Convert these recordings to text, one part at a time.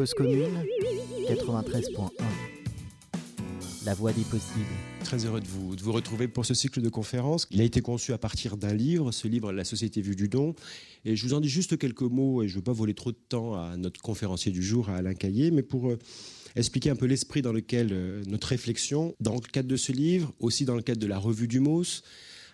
Cause commune 93.1. La voie des possibles. Très heureux de vous, de vous retrouver pour ce cycle de conférences. Il a été conçu à partir d'un livre, ce livre La Société vue du don. Et je vous en dis juste quelques mots, et je ne veux pas voler trop de temps à notre conférencier du jour, Alain Caillé, mais pour euh, expliquer un peu l'esprit dans lequel euh, notre réflexion, dans le cadre de ce livre, aussi dans le cadre de la revue du MOS,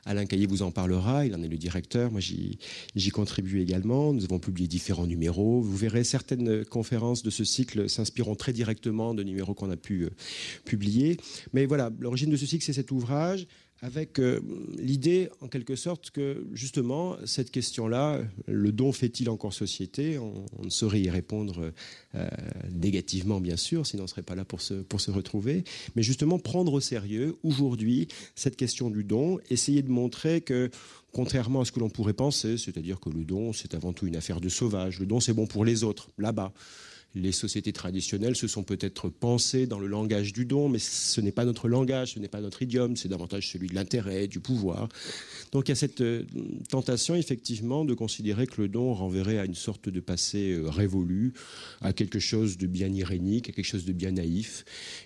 Alain Caillé vous en parlera, il en est le directeur, moi j'y contribue également. Nous avons publié différents numéros. Vous verrez certaines conférences de ce cycle s'inspirant très directement de numéros qu'on a pu euh, publier. Mais voilà, l'origine de ce cycle, c'est cet ouvrage avec euh, l'idée, en quelque sorte, que justement, cette question-là, le don fait-il encore société? On, ne saurait y répondre euh, négativement, bien sûr, sinon on ne serait pas là pour se, pour se retrouver. Mais justement, prendre au sérieux, aujourd'hui, cette question du don, essayer de montrer que, contrairement à ce que l'on pourrait penser, c'est-à-dire que le don, c'est avant tout une affaire de sauvage, le don, c'est bon pour les autres, là-bas les sociétés traditionnelles se sont peut-être pensées dans le langage du don, mais ce n'est pas notre langage, ce n'est pas notre idiome, c'est davantage celui de l'intérêt, du pouvoir. Donc il y a cette euh, tentation effectivement de considérer que le don renverrait à une sorte de passé euh, révolu, à quelque chose de bien irénique, à quelque chose de bien naïf.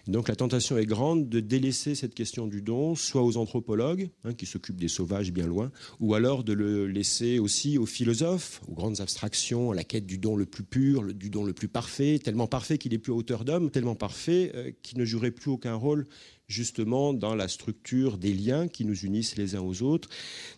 donc la tentation est grande de délaisser cette question du don, soit aux anthropologues, hein, qui s'occupent des sauvages bien loin, ou alors de le laisser aussi aux philosophes, aux grandes abstractions, à la quête du don le plus pur, du don le plus parfait tellement parfait qu'il est plus hauteur d'homme, tellement parfait euh, qu'il ne jouerait plus aucun rôle justement dans la structure des liens qui nous unissent les uns aux autres,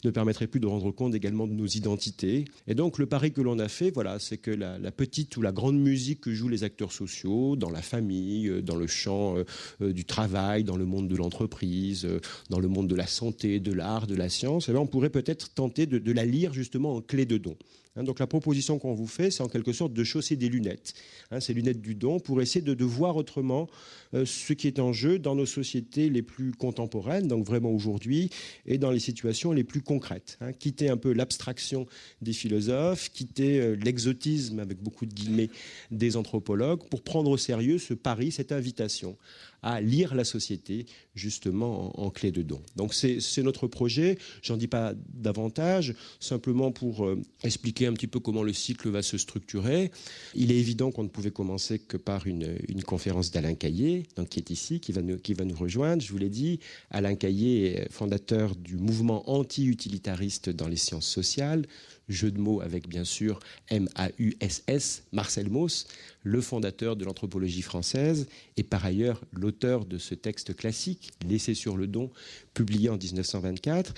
ne permettrait plus de rendre compte également de nos identités. Et donc le pari que l'on a fait, voilà, c'est que la, petite ou la grande musique que jouent les acteurs sociaux dans la famille, euh, dans le champ euh, du travail, dans le monde de l'entreprise, dans le monde de la santé, de l'art, de la science, eh on pourrait peut-être tenter de, la lire justement en clé de don. Hein, donc la proposition qu'on vous fait, c'est en quelque sorte de chausser des lunettes, hein, ces lunettes du don, pour essayer de, voir autrement euh, ce qui est en jeu dans nos sociétés les plus contemporaines, donc vraiment aujourd'hui, et dans les situations les plus concrètes. Hein. quitter un peu l'abstraction des philosophes, quitter euh, l'exotisme, avec beaucoup de guillemets, des anthropologues, pour prendre au sérieux ce pari, cette invitation à lire la société justement en, clé de don. Donc c'est notre projet. J'en dis pas davantage, simplement pour euh, expliquer un petit peu comment le cycle va se structurer. Il est évident qu'on ne pouvait commencer que par une, conférence d'Alain Caillé, qui est ici, qui va nous, qui va nous rejoindre. Je vous l'ai dit, Alain Caillé est fondateur du mouvement anti-utilitariste dans les sciences sociales jeu de mots avec bien sûr M-A-U-S-S, Marcel Mauss, le fondateur de l'anthropologie française et par ailleurs l'auteur de ce texte classique, L'essai sur le don, publié en 1924.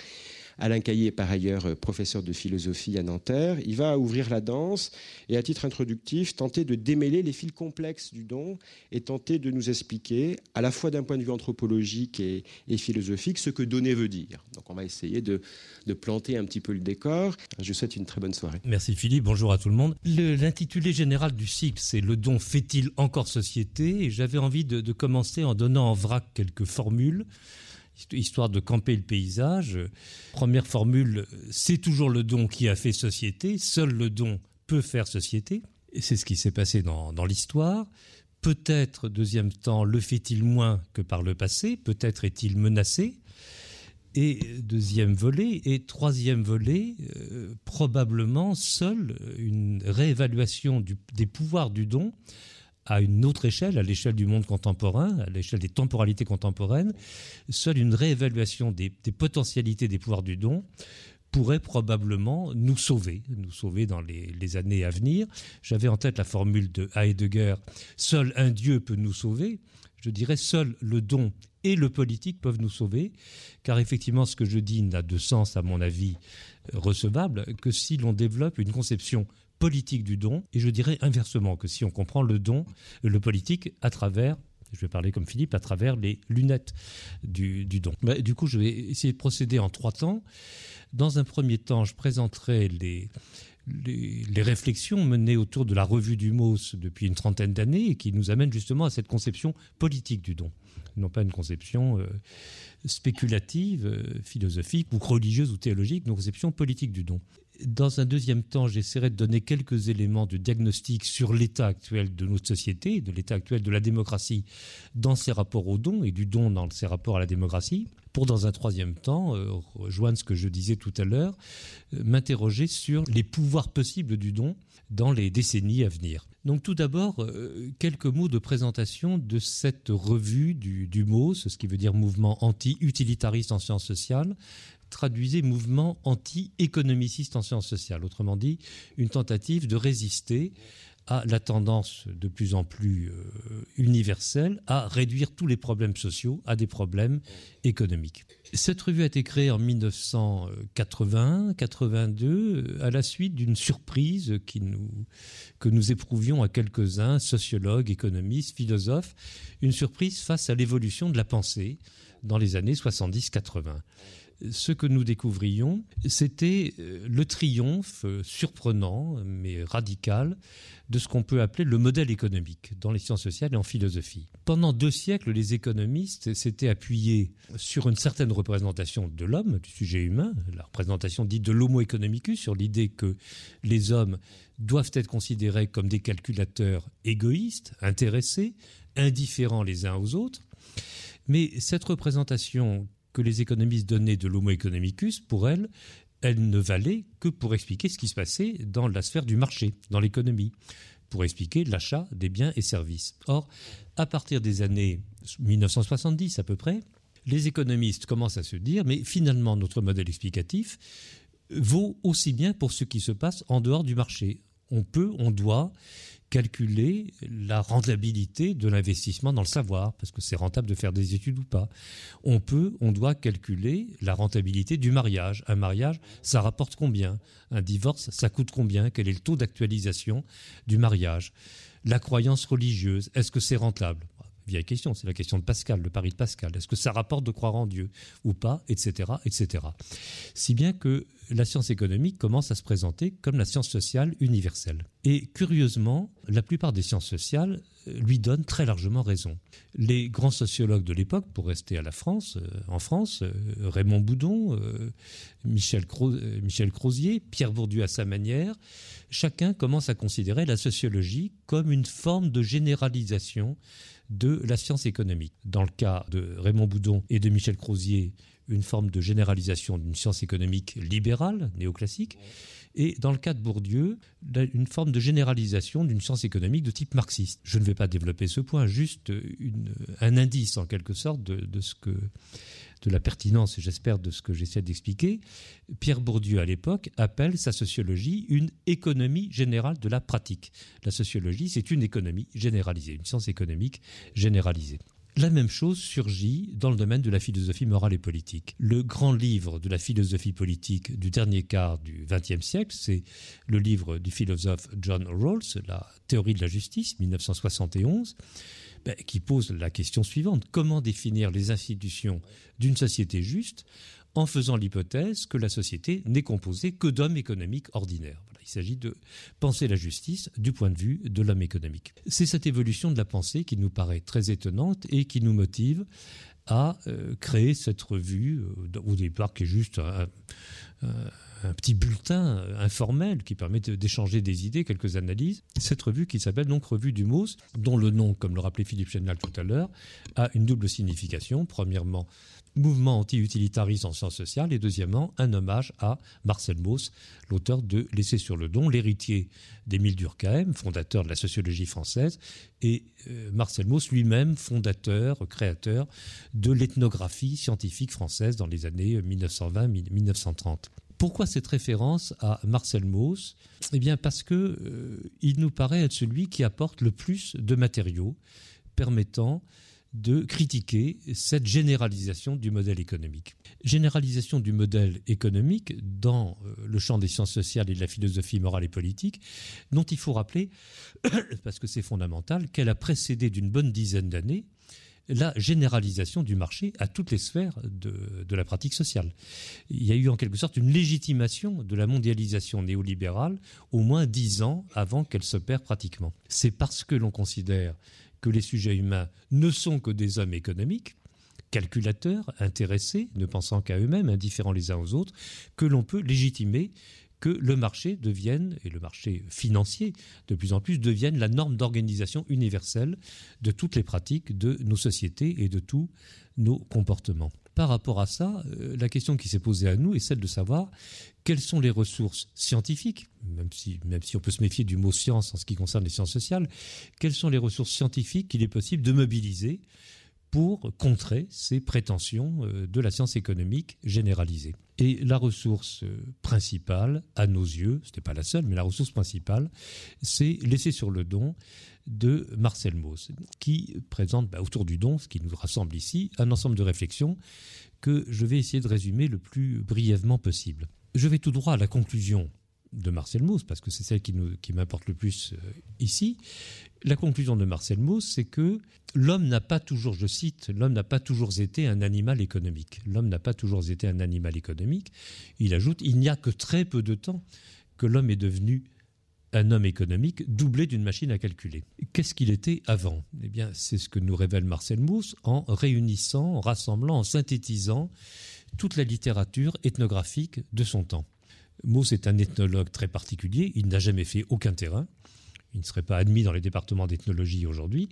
Alain Caillé est par ailleurs euh, professeur de philosophie à Nanterre. Il va ouvrir la danse et à titre introductif tenter de démêler les fils complexes du don et tenter de nous expliquer, à la fois d'un point de vue anthropologique et, philosophique, ce que donner veut dire. Donc on va essayer de, planter un petit peu le décor. Je vous souhaite une très bonne soirée. Merci Philippe, bonjour à tout le monde. L'intitulé général du cycle, c'est Le don fait-il encore société? Et j'avais envie de commencer en donnant en vrac quelques formules histoire de camper le paysage. Première formule, c'est toujours le don qui a fait société, seul le don peut faire société. Et c'est ce qui s'est passé dans, l'histoire. Peut-être, deuxième temps, le fait-il moins que par le passé, peut-être est-il menacé. Et deuxième volet, et troisième volet, euh, probablement seule une réévaluation des pouvoirs du don à une autre échelle, à l'échelle du monde contemporain, à l'échelle des temporalités contemporaines, seule une réévaluation des, potentialités des pouvoirs du don pourrait probablement nous sauver, nous sauver dans les, années à venir. J'avais en tête la formule de Heidegger, seul un Dieu peut nous sauver. Je dirais seul le don et le politique peuvent nous sauver, car effectivement ce que je dis n'a de sens, à mon avis, recevable que si l'on développe une conception politique du don, et je dirais inversement, que si on comprend le don, le politique, à travers je vais parler comme Philippe, à travers les lunettes du, don. Bah, du coup, je vais essayer de procéder en trois temps. Dans un premier temps, je présenterai les, les, réflexions menées autour de la revue du MOS depuis une trentaine d'années et qui nous amènent justement à cette conception politique du don, non pas une conception euh, spéculative, euh, philosophique ou religieuse ou théologique, une conception politique du don. Dans un deuxième temps, j'essaierai de donner quelques éléments de diagnostic sur l'état actuel de notre société, de l'état actuel de la démocratie dans ses rapports au don et du don dans ses rapports à la démocratie. Pour dans un troisième temps, euh, rejoindre ce que je disais tout à l'heure, euh, m'interroger sur les pouvoirs possibles du don dans les décennies à venir. Donc tout d'abord, euh, quelques mots de présentation de cette revue du, du MOS, ce qui veut dire mouvement anti-utilitariste en sciences sociales, traduisait mouvement anti-économiciste en sciences sociales. Autrement dit, une tentative de résister à la tendance de plus en plus euh, universelle à réduire tous les problèmes sociaux à des problèmes économiques. Cette revue a été créée en 1981-82 à la suite d'une surprise que nous éprouvions à quelques-uns, sociologues, économistes, philosophes, une surprise face à l'évolution de la pensée dans les années 70-80 ce que nous découvrions, c'était euh, le triomphe euh, surprenant mais radical de ce qu'on peut appeler le modèle économique dans les sciences sociales et en philosophie. Pendant deux siècles, les économistes s'étaient appuyés sur une certaine représentation de l'homme, du sujet humain, la représentation dite de l'homo economicus, sur l'idée que les hommes doivent être considérés comme des calculateurs égoïstes, intéressés, indifférents les uns aux autres. Mais cette représentation que les économistes donnaient de l'homo economicus, pour elles, elle ne valait que pour expliquer ce qui se passait dans la sphère du marché, dans l'économie, pour expliquer l'achat des biens et services. Or, à partir des années 1970 à peu près, les économistes commencent à se dire, mais finalement, notre modèle explicatif vaut aussi bien pour ce qui se passe en dehors du marché. On peut, on doit calculer la rentabilité de l'investissement dans le savoir, parce que c'est rentable de faire des études ou pas. On peut, on doit calculer la rentabilité du mariage. Un mariage, ça rapporte combien? Un divorce, ça coûte combien? Quel est le taux d'actualisation du mariage? La croyance religieuse, est-ce que c'est rentable? Vieille question, c'est la question de Pascal, le pari de Pascal. Est-ce que ça rapporte de croire en Dieu ou pas, etc., etc. Si bien que la science économique commence à se présenter comme la science sociale universelle. Et curieusement, la plupart des sciences sociales euh, lui donnent très largement raison. Les grands sociologues de l'époque, pour rester à la France, euh, en France, euh, Raymond Boudon, Michel, Michel Crozier, Pierre Bourdieu à sa manière, chacun commence à considérer la sociologie comme une forme de généralisation de la science économique. Dans le cas de Raymond Boudon et de Michel Crozier, une forme de généralisation d'une science économique libérale, néoclassique, et dans le cas de Bourdieu, une forme de généralisation d'une science économique de type marxiste. Je ne vais pas développer ce point, juste un indice en quelque sorte de que de la pertinence, j'espère, de ce que j'essaie d'expliquer, Pierre Bourdieu, à l'époque, appelle sa sociologie une économie générale de la pratique. La sociologie, c'est une économie généralisée, une science économique généralisée. La même chose surgit dans le domaine de la philosophie morale et politique. Le grand livre de la philosophie politique du dernier quart du XXe siècle, c'est le livre du philosophe John Rawls, La théorie de la justice, 1971. Ben, qui pose la question suivante. Comment définir les institutions d'une société juste en faisant l'hypothèse que la société n'est composée que d'hommes économiques ordinaires? Il s'agit de penser la justice du point de vue de l'homme économique. C'est cette évolution de la pensée qui nous paraît très étonnante et qui nous motive à euh, créer cette revue, euh, au départ qui est juste un petit bulletin euh, informel qui permet d'échanger des idées, quelques analyses. Cette revue qui s'appelle donc Revue du MOS, dont le nom, comme le rappelait Philippe Chenal tout à l'heure, a une double signification. Premièrement, mouvement anti-utilitariste en sciences sociales et deuxièmement, un hommage à Marcel Mauss, l'auteur de L'essai sur le don, l'héritier d'Émile Durkheim, fondateur de la sociologie française, et euh, Marcel Mauss lui-même, fondateur, créateur de l'ethnographie scientifique française dans les années 1920-1930. Pourquoi cette référence à Marcel Mauss? Eh bien parce que euh, il nous paraît être celui qui apporte le plus de matériaux permettant de critiquer cette généralisation du modèle économique. Généralisation du modèle économique dans euh, le champ des sciences sociales et de la philosophie morale et politique, dont il faut rappeler, parce que c'est fondamental, qu'elle a précédé d'une bonne dizaine d'années la généralisation du marché à toutes les sphères de, la pratique sociale. Il y a eu en quelque sorte une légitimation de la mondialisation néolibérale au moins dix ans avant qu'elle s'opère pratiquement. C'est parce que l'on considère que les sujets humains ne sont que des hommes économiques, calculateurs, intéressés, ne pensant qu'à eux-mêmes, indifférents les uns aux autres, que l'on peut légitimer que le marché devienne, et le marché financier de plus en plus, devienne la norme d'organisation universelle de toutes les pratiques de nos sociétés et de tous nos comportements. Par rapport à ça, euh, la question qui s'est posée à nous est celle de savoir quelles sont les ressources scientifiques, même si, même si on peut se méfier du mot science en ce qui concerne les sciences sociales, quelles sont les ressources scientifiques qu'il est possible de mobiliser pour contrer ces prétentions euh, de la science économique généralisée. Et la ressource principale, à nos yeux, ce n'est pas la seule, mais la ressource principale, c'est l'essai sur le don de Marcel Mauss, qui présente bah, autour du don, ce qui nous rassemble ici, un ensemble de réflexions que je vais essayer de résumer le plus brièvement possible. Je vais tout droit à la conclusion de Marcel Mauss, parce que c'est celle qui, m'importe le plus euh, ici. La conclusion de Marcel Mauss, c'est que l'homme n'a pas toujours, je cite, l'homme n'a pas toujours été un animal économique. L'homme n'a pas toujours été un animal économique. Il ajoute, il n'y a que très peu de temps que l'homme est devenu un homme économique doublé d'une machine à calculer. Qu'est-ce qu'il était avant? Eh bien, c'est ce que nous révèle Marcel Mauss en réunissant, en rassemblant, en synthétisant toute la littérature ethnographique de son temps. Mauss est un ethnologue très particulier, il n'a jamais fait aucun terrain, il ne serait pas admis dans les départements d'ethnologie aujourd'hui,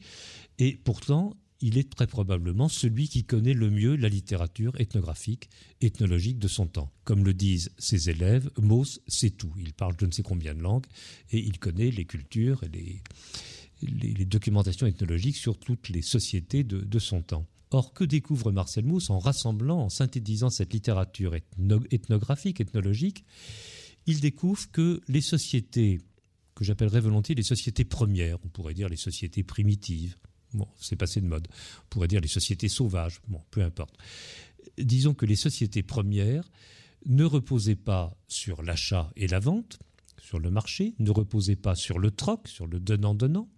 et pourtant il est très probablement celui qui connaît le mieux la littérature ethnographique, ethnologique de son temps. Comme le disent ses élèves, Mauss sait tout. Il parle je ne sais combien de langues et il connaît les cultures et les, documentations ethnologiques sur toutes les sociétés de, son temps. Or, que découvre Marcel Mauss en rassemblant, en synthétisant cette littérature ethnographique, ethnologique? Il découvre que les sociétés, que j'appellerais volontiers les sociétés premières, on pourrait dire les sociétés primitives, c'est passé de mode. On pourrait dire les sociétés sauvages. Peu importe. Disons que les sociétés premières ne reposaient pas sur l'achat et la vente, sur le marché, ne reposaient pas sur le troc, sur le donnant-donnant,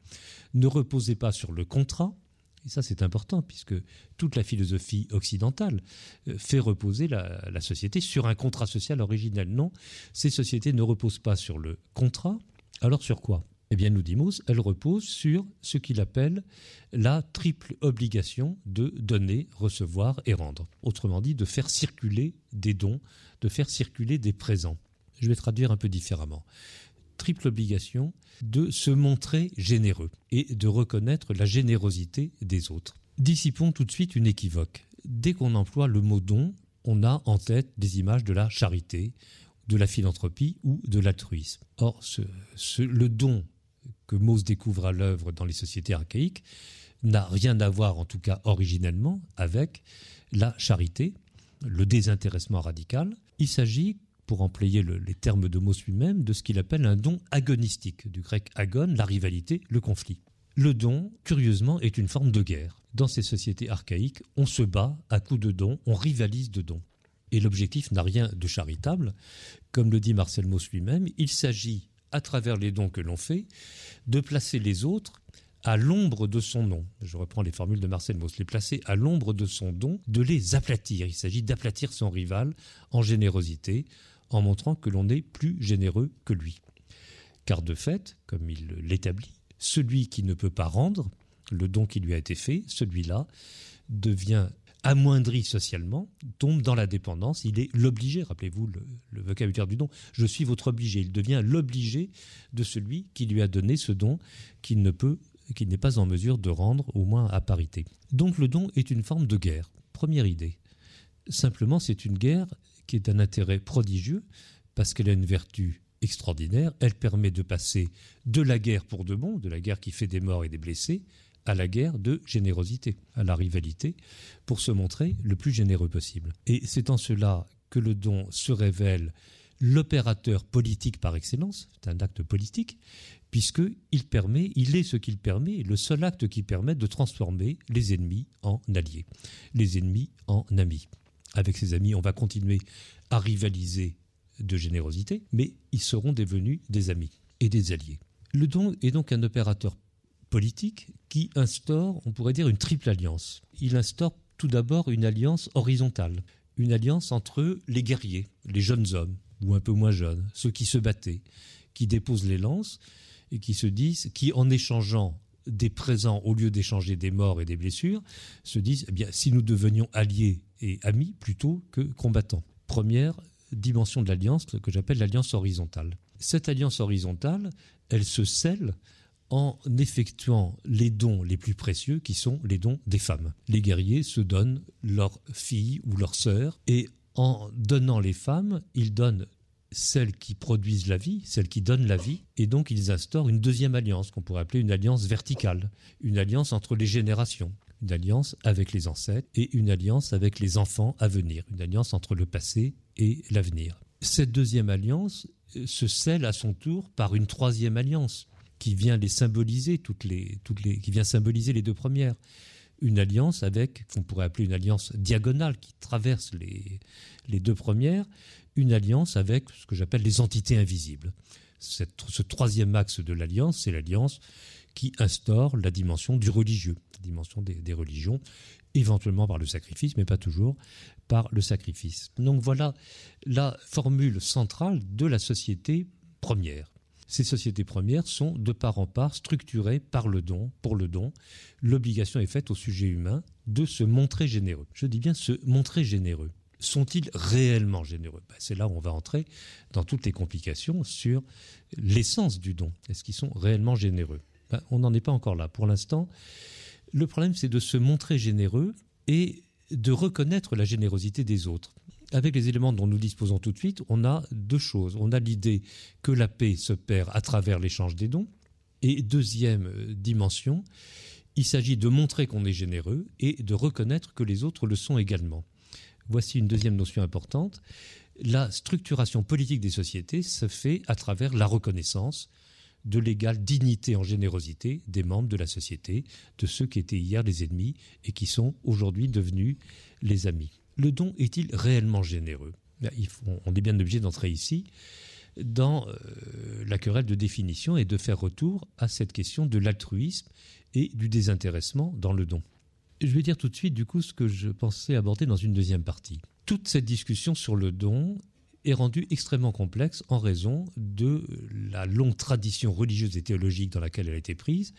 ne reposaient pas sur le contrat. Et ça, c'est important, puisque toute la philosophie occidentale euh, fait reposer la, société sur un contrat social originel. Non, ces sociétés ne reposent pas sur le contrat. Alors sur quoi? Eh bien, nous dit Mauss, elle repose sur ce qu'il appelle la triple obligation de donner, recevoir et rendre. Autrement dit, de faire circuler des dons, de faire circuler des présents. Je vais traduire un peu différemment. Triple obligation de se montrer généreux et de reconnaître la générosité des autres. Dissipons tout de suite une équivoque. Dès qu'on emploie le mot don, on a en tête des images de la charité, de la philanthropie ou de l'altruisme. Or, le don que Mauss découvre à l'œuvre dans les sociétés archaïques n'a rien à voir, en tout cas originellement, avec la charité, le désintéressement radical. Il s'agit, pour employer les termes de Mauss lui-même, de ce qu'il appelle un don agonistique, du grec agon, la rivalité, le conflit. Le don, curieusement, est une forme de guerre. Dans ces sociétés archaïques, on se bat à coups de dons, on rivalise de dons. Et l'objectif n'a rien de charitable. Comme le dit Marcel Mauss lui-même, il s'agit à travers les dons que l'on fait, de placer les autres à l'ombre de son nom. Je reprends les formules de Marcel Mauss. Les placer à l'ombre de son don, de les aplatir. Il s'agit d'aplatir son rival en générosité, en montrant que l'on est plus généreux que lui. Car de fait, comme il l'établit, celui qui ne peut pas rendre le don qui lui a été fait, celui-là devient amoindri socialement, tombe dans la dépendance, il est l'obligé, rappelez-vous le, vocabulaire du don, je suis votre obligé, il devient l'obligé de celui qui lui a donné ce don qu'il ne peut, qu'il n'est pas en mesure de rendre, au moins à parité. Donc le don est une forme de guerre, première idée. Simplement, c'est une guerre qui est d'un intérêt prodigieux, parce qu'elle a une vertu extraordinaire, elle permet de passer de la guerre pour de bon, de la guerre qui fait des morts et des blessés, à la guerre de générosité, à la rivalité, pour se montrer le plus généreux possible. Et c'est en cela que le don se révèle l'opérateur politique par excellence, c'est un acte politique, puisqu'il permet, il est ce qu'il permet, le seul acte qui permet de transformer les ennemis en alliés, les ennemis en amis. Avec ses amis, on va continuer à rivaliser de générosité, mais ils seront devenus des amis et des alliés. Le don est donc un opérateur politique qui instaure, on pourrait dire, une triple alliance. Il instaure tout d'abord une alliance horizontale, une alliance entre les guerriers, les jeunes hommes, ou un peu moins jeunes, ceux qui se battaient, qui déposent les lances et qui se disent, qui en échangeant des présents au lieu d'échanger des morts et des blessures, se disent, eh bien, si nous devenions alliés et amis plutôt que combattants. Première dimension de l'alliance que j'appelle l'alliance horizontale. Cette alliance horizontale, elle se scelle en effectuant les dons les plus précieux qui sont les dons des femmes. Les guerriers se donnent leurs filles ou leurs sœurs et en donnant les femmes, ils donnent celles qui produisent la vie, celles qui donnent la vie, et donc ils instaurent une deuxième alliance qu'on pourrait appeler une alliance verticale, une alliance entre les générations, une alliance avec les ancêtres et une alliance avec les enfants à venir, une alliance entre le passé et l'avenir. Cette deuxième alliance euh, se scelle à son tour par une troisième alliance qui vient les symboliser toutes les, toutes les, qui vient symboliser les deux premières. Une alliance avec, qu'on pourrait appeler une alliance diagonale qui traverse les, les deux premières, une alliance avec ce que j'appelle les entités invisibles. ce troisième axe de l'alliance, c'est l'alliance qui instaure la dimension du religieux, la dimension des, religions, éventuellement par le sacrifice, mais pas toujours par le sacrifice. Donc voilà la formule centrale de la société première. Ces sociétés premières sont de part en part structurées par le don, pour le don. L'obligation est faite au sujet humain de se montrer généreux. Je dis bien se montrer généreux sont-ils réellement généreux? Ben, C'est là où on va entrer dans toutes les complications sur l'essence du don. Est-ce qu'ils sont réellement généreux? Ben, On n'en est pas encore là. Pour l'instant, le problème, c'est de se montrer généreux et de reconnaître la générosité des autres. Avec les éléments dont nous disposons tout de suite, on a deux choses. On a l'idée que la paix se perd à travers l'échange des dons. Et deuxième euh, dimension, il s'agit de montrer qu'on est généreux et de reconnaître que les autres le sont également. Voici une deuxième notion importante. La structuration politique des sociétés se fait à travers la reconnaissance de l'égale dignité en générosité des membres de la société, de ceux qui étaient hier les ennemis et qui sont aujourd'hui devenus les amis. Le don est-il réellement généreux? On est bien obligé d'entrer ici dans euh, la querelle de définition et de faire retour à cette question de l'altruisme et du désintéressement dans le don. Je vais dire tout de suite, du coup, ce que je pensais aborder dans une deuxième partie. Toute cette discussion sur le don est rendue extrêmement complexe en raison de la longue tradition religieuse et théologique dans laquelle elle a été prise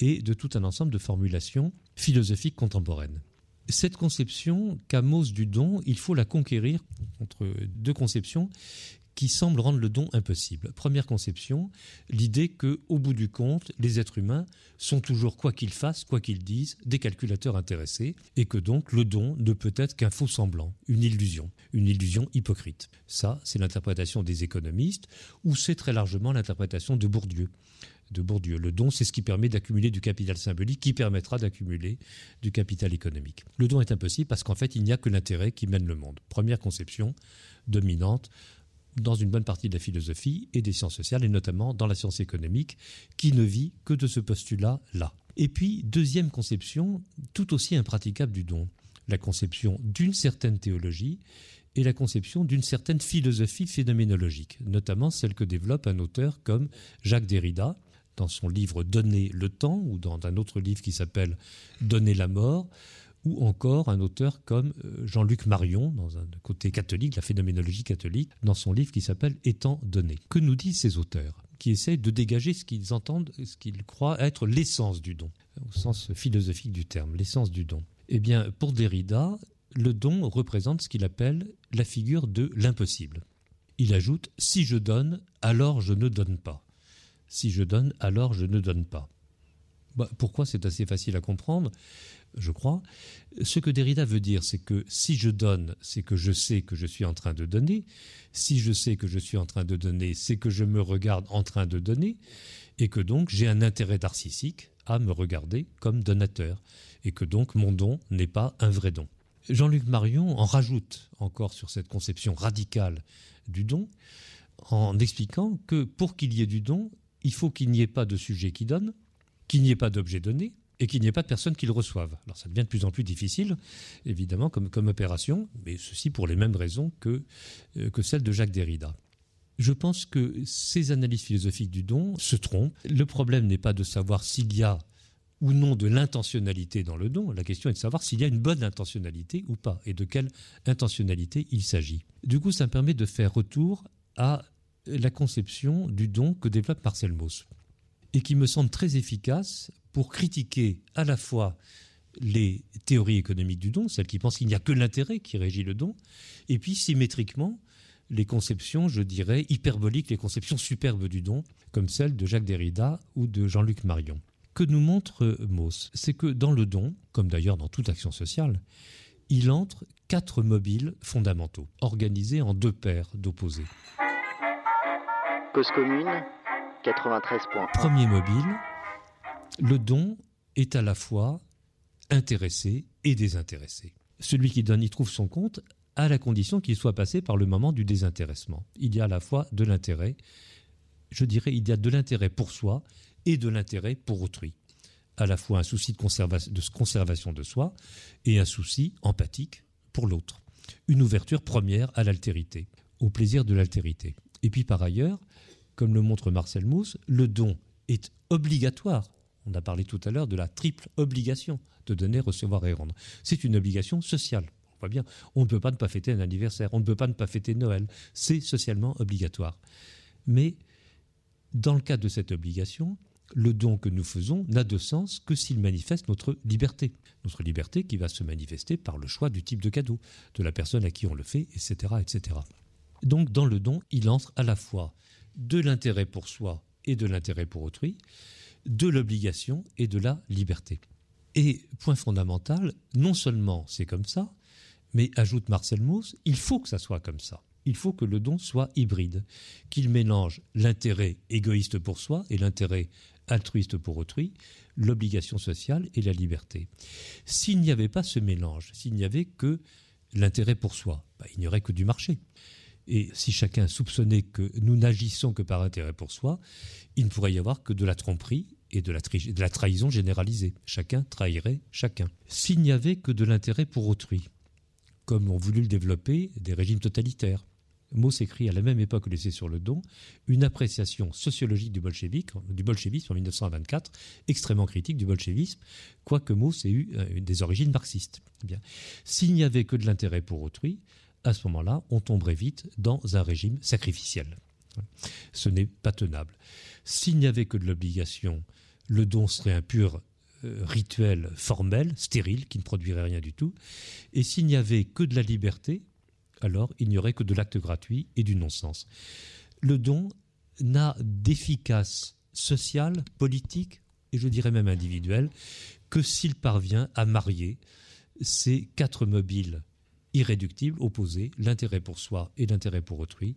et de tout un ensemble de formulations philosophiques contemporaines. Cette conception qu'Amos du don, il faut la conquérir entre deux conceptions qui semble rendre le don impossible. Première conception, l'idée que, au bout du compte, les êtres humains sont toujours, quoi qu'ils fassent, quoi qu'ils disent, des calculateurs intéressés, et que donc le don ne peut être qu'un faux semblant, une illusion, une illusion hypocrite. Ça, c'est l'interprétation des économistes, ou c'est très largement l'interprétation de Bourdieu de Bourdieu. Le don, c'est ce qui permet d'accumuler du capital symbolique qui permettra d'accumuler du capital économique. Le don est impossible parce qu'en fait, il n'y a que l'intérêt qui mène le monde. Première conception dominante dans une bonne partie de la philosophie et des sciences sociales, et notamment dans la science économique, qui ne vit que de ce postulat-là. Et puis, deuxième conception, tout aussi impraticable du don, la conception d'une certaine théologie et la conception d'une certaine philosophie phénoménologique, notamment celle que développe un auteur comme Jacques Derrida, dans son livre Donner le temps, ou dans un autre livre qui s'appelle Donner la mort, ou encore un auteur comme euh, Jean-Luc Marion, dans un côté catholique, la phénoménologie catholique, dans son livre qui s'appelle Étant donné. Que nous disent ces auteurs qui essaient de dégager ce qu'ils entendent, ce qu'ils croient être l'essence du don, au sens philosophique du terme, l'essence du don? Eh bien, pour Derrida, le don représente ce qu'il appelle la figure de l'impossible. Il ajoute Si je donne, alors je ne donne pas. Si je donne, alors je ne donne pas. Bah, pourquoi c'est assez facile à comprendre? Je crois. Ce que Derrida veut dire, c'est que si je donne, c'est que je sais que je suis en train de donner. Si je sais que je suis en train de donner, c'est que je me regarde en train de donner, et que donc j'ai un intérêt narcissique à me regarder comme donateur, et que donc mon don n'est pas un vrai don. Jean-Luc Marion en rajoute encore sur cette conception radicale du don, en expliquant que pour qu'il y ait du don, il faut qu'il n'y ait pas de sujet qui donne, qu'il n'y ait pas d'objet donné, et qu'il n'y ait pas de personnes qui le reçoivent. Alors ça devient de plus en plus difficile, évidemment, comme, comme opération, mais ceci pour les mêmes raisons que, euh, que celles de Jacques Derrida. Je pense que ces analyses philosophiques du don se trompent. Le problème n'est pas de savoir s'il y a ou non de l'intentionnalité dans le don. La question est de savoir s'il y a une bonne intentionnalité ou pas, et de quelle intentionnalité il s'agit. Du coup, ça me permet de faire retour à la conception du don que développe Marcel Mauss, et qui me semble très efficace pour critiquer à la fois les théories économiques du don, celles qui pensent qu'il n'y a que l'intérêt qui régit le don, et puis symétriquement les conceptions, je dirais, hyperboliques, les conceptions superbes du don, comme celles de Jacques Derrida ou de Jean-Luc Marion. Que nous montre Mauss? C'est que dans le don, comme d'ailleurs dans toute action sociale, il entre quatre mobiles fondamentaux, organisés en deux paires d'opposés. Cause commune, 93 Premier mobile, le don est à la fois intéressé et désintéressé. Celui qui donne y trouve son compte à la condition qu'il soit passé par le moment du désintéressement. Il y a à la fois de l'intérêt, je dirais, il y a de l'intérêt pour soi et de l'intérêt pour autrui. À la fois un souci de conservation de soi et un souci empathique pour l'autre. Une ouverture première à l'altérité, au plaisir de l'altérité. Et puis par ailleurs, comme le montre Marcel Mauss, le don est obligatoire. On a parlé tout à l'heure de la triple obligation de donner, recevoir et rendre. C'est une obligation sociale. On voit bien, on ne peut pas ne pas fêter un anniversaire, on ne peut pas ne pas fêter Noël. C'est socialement obligatoire. Mais dans le cadre de cette obligation, le don que nous faisons n'a de sens que s'il manifeste notre liberté. Notre liberté qui va se manifester par le choix du type de cadeau, de la personne à qui on le fait, etc. etc. Donc dans le don, il entre à la fois de l'intérêt pour soi et de l'intérêt pour autrui, de l'obligation et de la liberté. Et point fondamental, non seulement c'est comme ça, mais ajoute Marcel Mauss, il faut que ça soit comme ça. Il faut que le don soit hybride, qu'il mélange l'intérêt égoïste pour soi et l'intérêt altruiste pour autrui, l'obligation sociale et la liberté. S'il n'y avait pas ce mélange, s'il n'y avait que l'intérêt pour soi, bah, il n'y aurait que du marché. Et si chacun soupçonnait que nous n'agissons que par intérêt pour soi, il ne pourrait y avoir que de la tromperie et de la, trahison généralisée. Chacun trahirait chacun. S'il n'y avait que de l'intérêt pour autrui, comme ont voulu le développer des régimes totalitaires, Mauss écrit à la même époque l'essai sur le don, une appréciation sociologique du, du bolchevisme en 1924, extrêmement critique du bolchevisme, quoique Mauss ait eu euh, des origines marxistes. Eh s'il n'y avait que de l'intérêt pour autrui, à ce moment-là, on tomberait vite dans un régime sacrificiel. Ce n'est pas tenable. S'il n'y avait que de l'obligation, le don serait un pur euh, rituel formel, stérile, qui ne produirait rien du tout. Et s'il n'y avait que de la liberté, alors il n'y aurait que de l'acte gratuit et du non-sens. Le don n'a d'efficace sociale, politique et je dirais même individuelle que s'il parvient à marier ces quatre mobiles irréductibles, opposés, l'intérêt pour soi et l'intérêt pour autrui,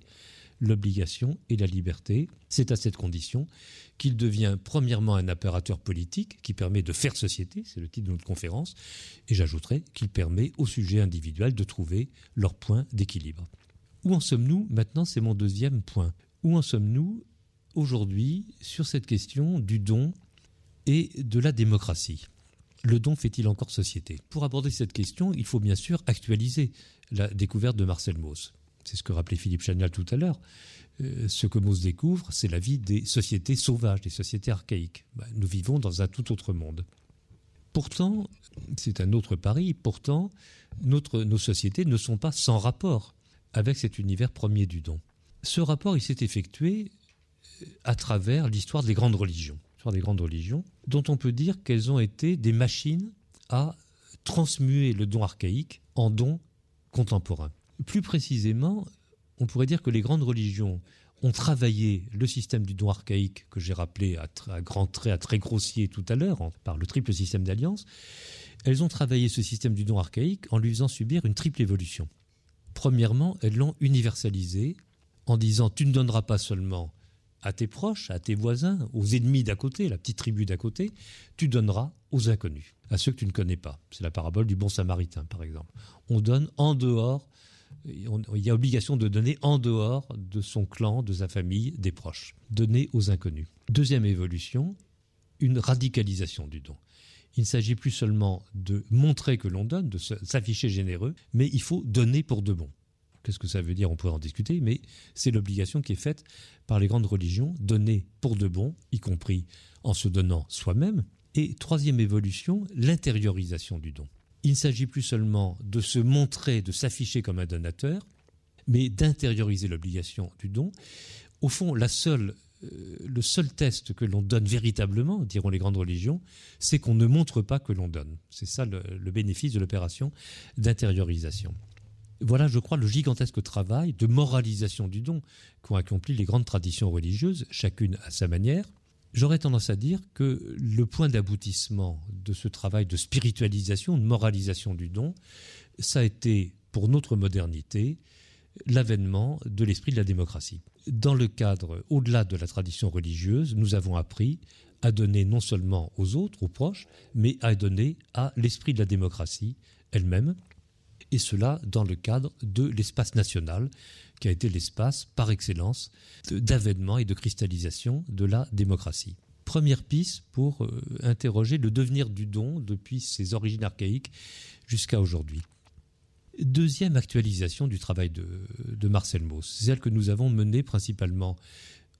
l'obligation et la liberté. C'est à cette condition qu'il devient premièrement un opérateur politique qui permet de faire société, c'est le titre de notre conférence, et j'ajouterai qu'il permet aux sujets individuels de trouver leur point d'équilibre. Où en sommes-nous Maintenant, c'est mon deuxième point. Où en sommes-nous aujourd'hui sur cette question du don et de la démocratie? Le don fait-il encore société? Pour aborder cette question, il faut bien sûr actualiser la découverte de Marcel Mauss. C'est ce que rappelait Philippe Chagnal tout à l'heure. Euh, ce que Mauss découvre, c'est la vie des sociétés sauvages, des sociétés archaïques. Ben, nous vivons dans un tout autre monde. Pourtant, c'est un autre pari, pourtant, nos sociétés ne sont pas sans rapport avec cet univers premier du don. Ce rapport, il s'est effectué euh, à travers l'histoire des grandes religions sur des grandes religions, dont on peut dire qu'elles ont été des machines à transmuer le don archaïque en don contemporain. Plus précisément, on pourrait dire que les grandes religions ont travaillé le système du don archaïque que j'ai rappelé à, à grands traits, à très grossier tout à l'heure, par le triple système d'alliance. Elles ont travaillé ce système du don archaïque en lui faisant subir une triple évolution. Premièrement, elles l'ont universalisé en disant tu ne donneras pas seulement à tes proches, à tes voisins, aux ennemis d'à côté, la petite tribu d'à côté, tu donneras aux inconnus, à ceux que tu ne connais pas. C'est la parabole du bon samaritain, par exemple. On donne en dehors, il y a obligation de donner en dehors de son clan, de sa famille, des proches. Donner aux inconnus. Deuxième évolution, une radicalisation du don. Il ne s'agit plus seulement de montrer que l'on donne, de s'afficher généreux, mais il faut donner pour de bon. Qu'est-ce que ça veut dire? On pourrait en discuter, mais c'est l'obligation qui est faite par les grandes religions, donner pour de bon, y compris en se donnant soi-même. Et troisième évolution, l'intériorisation du don. Il ne s'agit plus seulement de se montrer, de s'afficher comme un donateur, mais d'intérioriser l'obligation du don. Au fond, la seule, euh, le seul test que l'on donne véritablement, diront les grandes religions, c'est qu'on ne montre pas que l'on donne. C'est ça le bénéfice de l'opération d'intériorisation. Voilà, je crois, le gigantesque travail de moralisation du don qu'ont accompli les grandes traditions religieuses, chacune à sa manière. J'aurais tendance à dire que le point d'aboutissement de ce travail de spiritualisation, de moralisation du don, ça a été, pour notre modernité, l'avènement de l'esprit de la démocratie. Dans le cadre, au-delà de la tradition religieuse, nous avons appris à donner non seulement aux autres, aux proches, mais à donner à l'esprit de la démocratie elle-même, et cela dans le cadre de l'espace national, qui a été l'espace par excellence d'avènement et de cristallisation de la démocratie. Première piste pour euh, interroger le devenir du don depuis ses origines archaïques jusqu'à aujourd'hui. Deuxième actualisation du travail de, Marcel Mauss, celle que nous avons menée principalement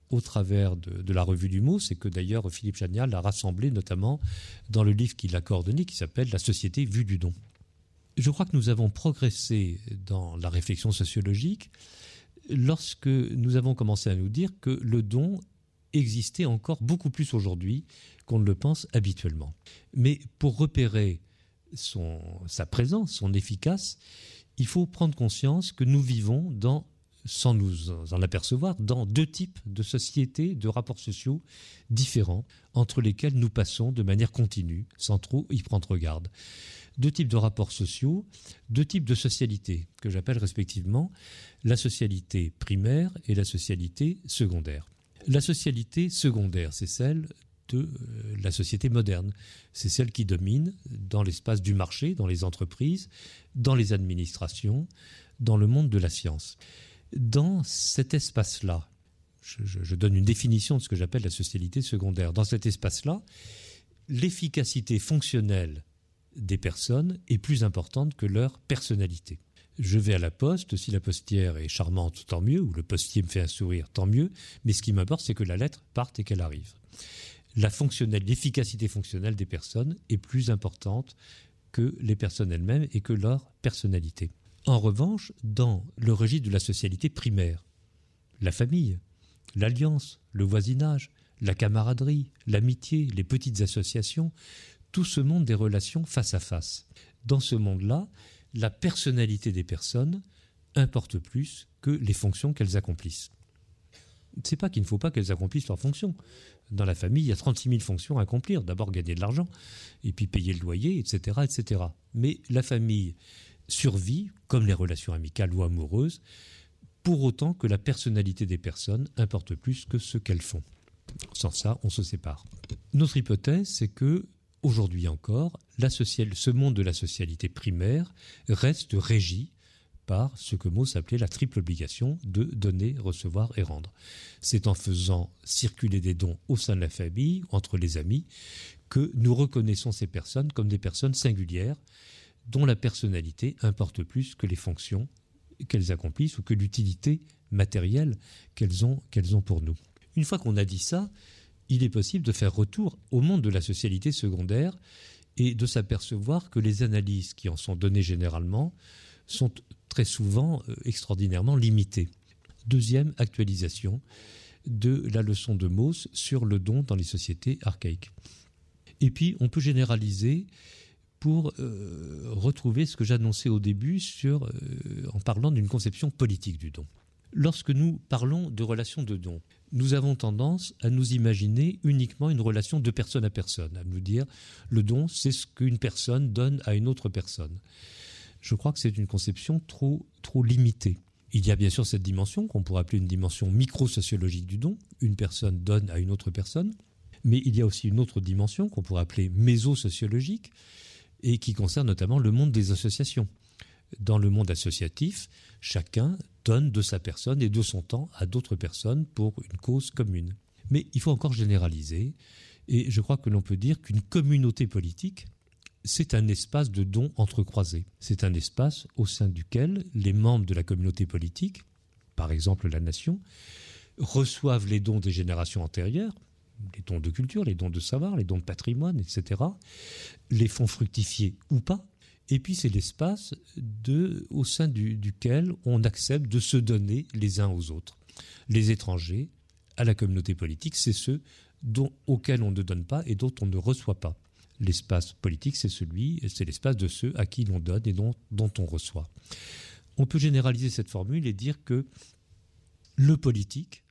au travers de, la revue du mot, c'est que d'ailleurs Philippe Chagnal l'a rassemblé notamment dans le livre qu'il a coordonné qui s'appelle La société vue du don. Je crois que nous avons progressé dans la réflexion sociologique lorsque nous avons commencé à nous dire que le don existait encore beaucoup plus aujourd'hui qu'on ne le pense habituellement. Mais pour repérer sa présence, son efficace, il faut prendre conscience que nous vivons sans nous en apercevoir, dans deux types de sociétés, de rapports sociaux différents, entre lesquels nous passons de manière continue, sans trop y prendre garde. Deux types de rapports sociaux, deux types de socialités, que j'appelle respectivement la socialité primaire et la socialité secondaire. La socialité secondaire, c'est celle de euh, la société moderne. C'est celle qui domine dans l'espace du marché, dans les entreprises, dans les administrations, dans le monde de la science dans cet espace-là, je, donne une définition de ce que j'appelle la socialité secondaire, dans cet espace-là, l'efficacité fonctionnelle des personnes est plus importante que leur personnalité. Je vais à la poste, si la postière est charmante, tant mieux, ou le postier me fait un sourire, tant mieux, mais ce qui m'importe, c'est que la lettre parte et qu'elle arrive. La l'efficacité fonctionnelle des personnes est plus importante que les personnes elles-mêmes et que leur personnalité. En revanche, dans le registre de la socialité primaire, la famille, l'alliance, le voisinage, la camaraderie, l'amitié, les petites associations, tout ce monde des relations face à face. Dans ce monde-là, la personnalité des personnes importe plus que les fonctions qu'elles accomplissent. C'est pas qu'il ne faut pas qu'elles accomplissent leurs fonctions. Dans la famille, il y a 36 000 fonctions à accomplir. D'abord gagner de l'argent, et puis payer le loyer, etc., etc. Mais la famille, survie, comme les relations amicales ou amoureuses, pour autant que la personnalité des personnes importe plus que ce qu'elles font. Sans ça, on se sépare. Notre hypothèse, c'est que, aujourd'hui encore, ce monde de la socialité primaire reste régi par ce que Mauss appelait la triple obligation de donner, recevoir et rendre. C'est en faisant circuler des dons au sein de la famille, entre les amis, que nous reconnaissons ces personnes comme des personnes singulières dont la personnalité importe plus que les fonctions qu'elles accomplissent ou que l'utilité matérielle qu'elles ont, qu'elles ont pour nous. Une fois qu'on a dit ça, il est possible de faire retour au monde de la socialité secondaire et de s'apercevoir que les analyses qui en sont données généralement sont très souvent euh, extraordinairement limitées. Deuxième actualisation de la leçon de Mauss sur le don dans les sociétés archaïques. Et puis, on peut généraliser pour euh, retrouver ce que j'annonçais au début euh, en parlant d'une conception politique du don. Lorsque nous parlons de relation de don, nous avons tendance à nous imaginer uniquement une relation de personne à personne, à nous dire le don, c'est ce qu'une personne donne à une autre personne. Je crois que c'est une conception trop, trop limitée. Il y a bien sûr cette dimension qu'on pourrait appeler une dimension micro-sociologique du don. Une personne donne à une autre personne. Mais il y a aussi une autre dimension qu'on pourrait appeler méso-sociologique, et qui concerne notamment le monde des associations. Dans le monde associatif, chacun donne de sa personne et de son temps à d'autres personnes pour une cause commune. Mais il faut encore généraliser, et je crois que l'on peut dire qu'une communauté politique, c'est un espace de dons entrecroisés. C'est un espace au sein duquel les membres de la communauté politique, par exemple la nation, reçoivent les dons des générations antérieures, les dons de culture, les dons de savoir, les dons de patrimoine, etc., les font fructifier ou pas. Et puis c'est l'espace au sein duquel on accepte de se donner les uns aux autres. Les étrangers, à la communauté politique, c'est ceux auxquels on ne donne pas et dont on ne reçoit pas. L'espace politique, c'est celui, c'est l'espace de ceux à qui l'on donne et dont, on reçoit. On peut généraliser cette formule et dire que le politique,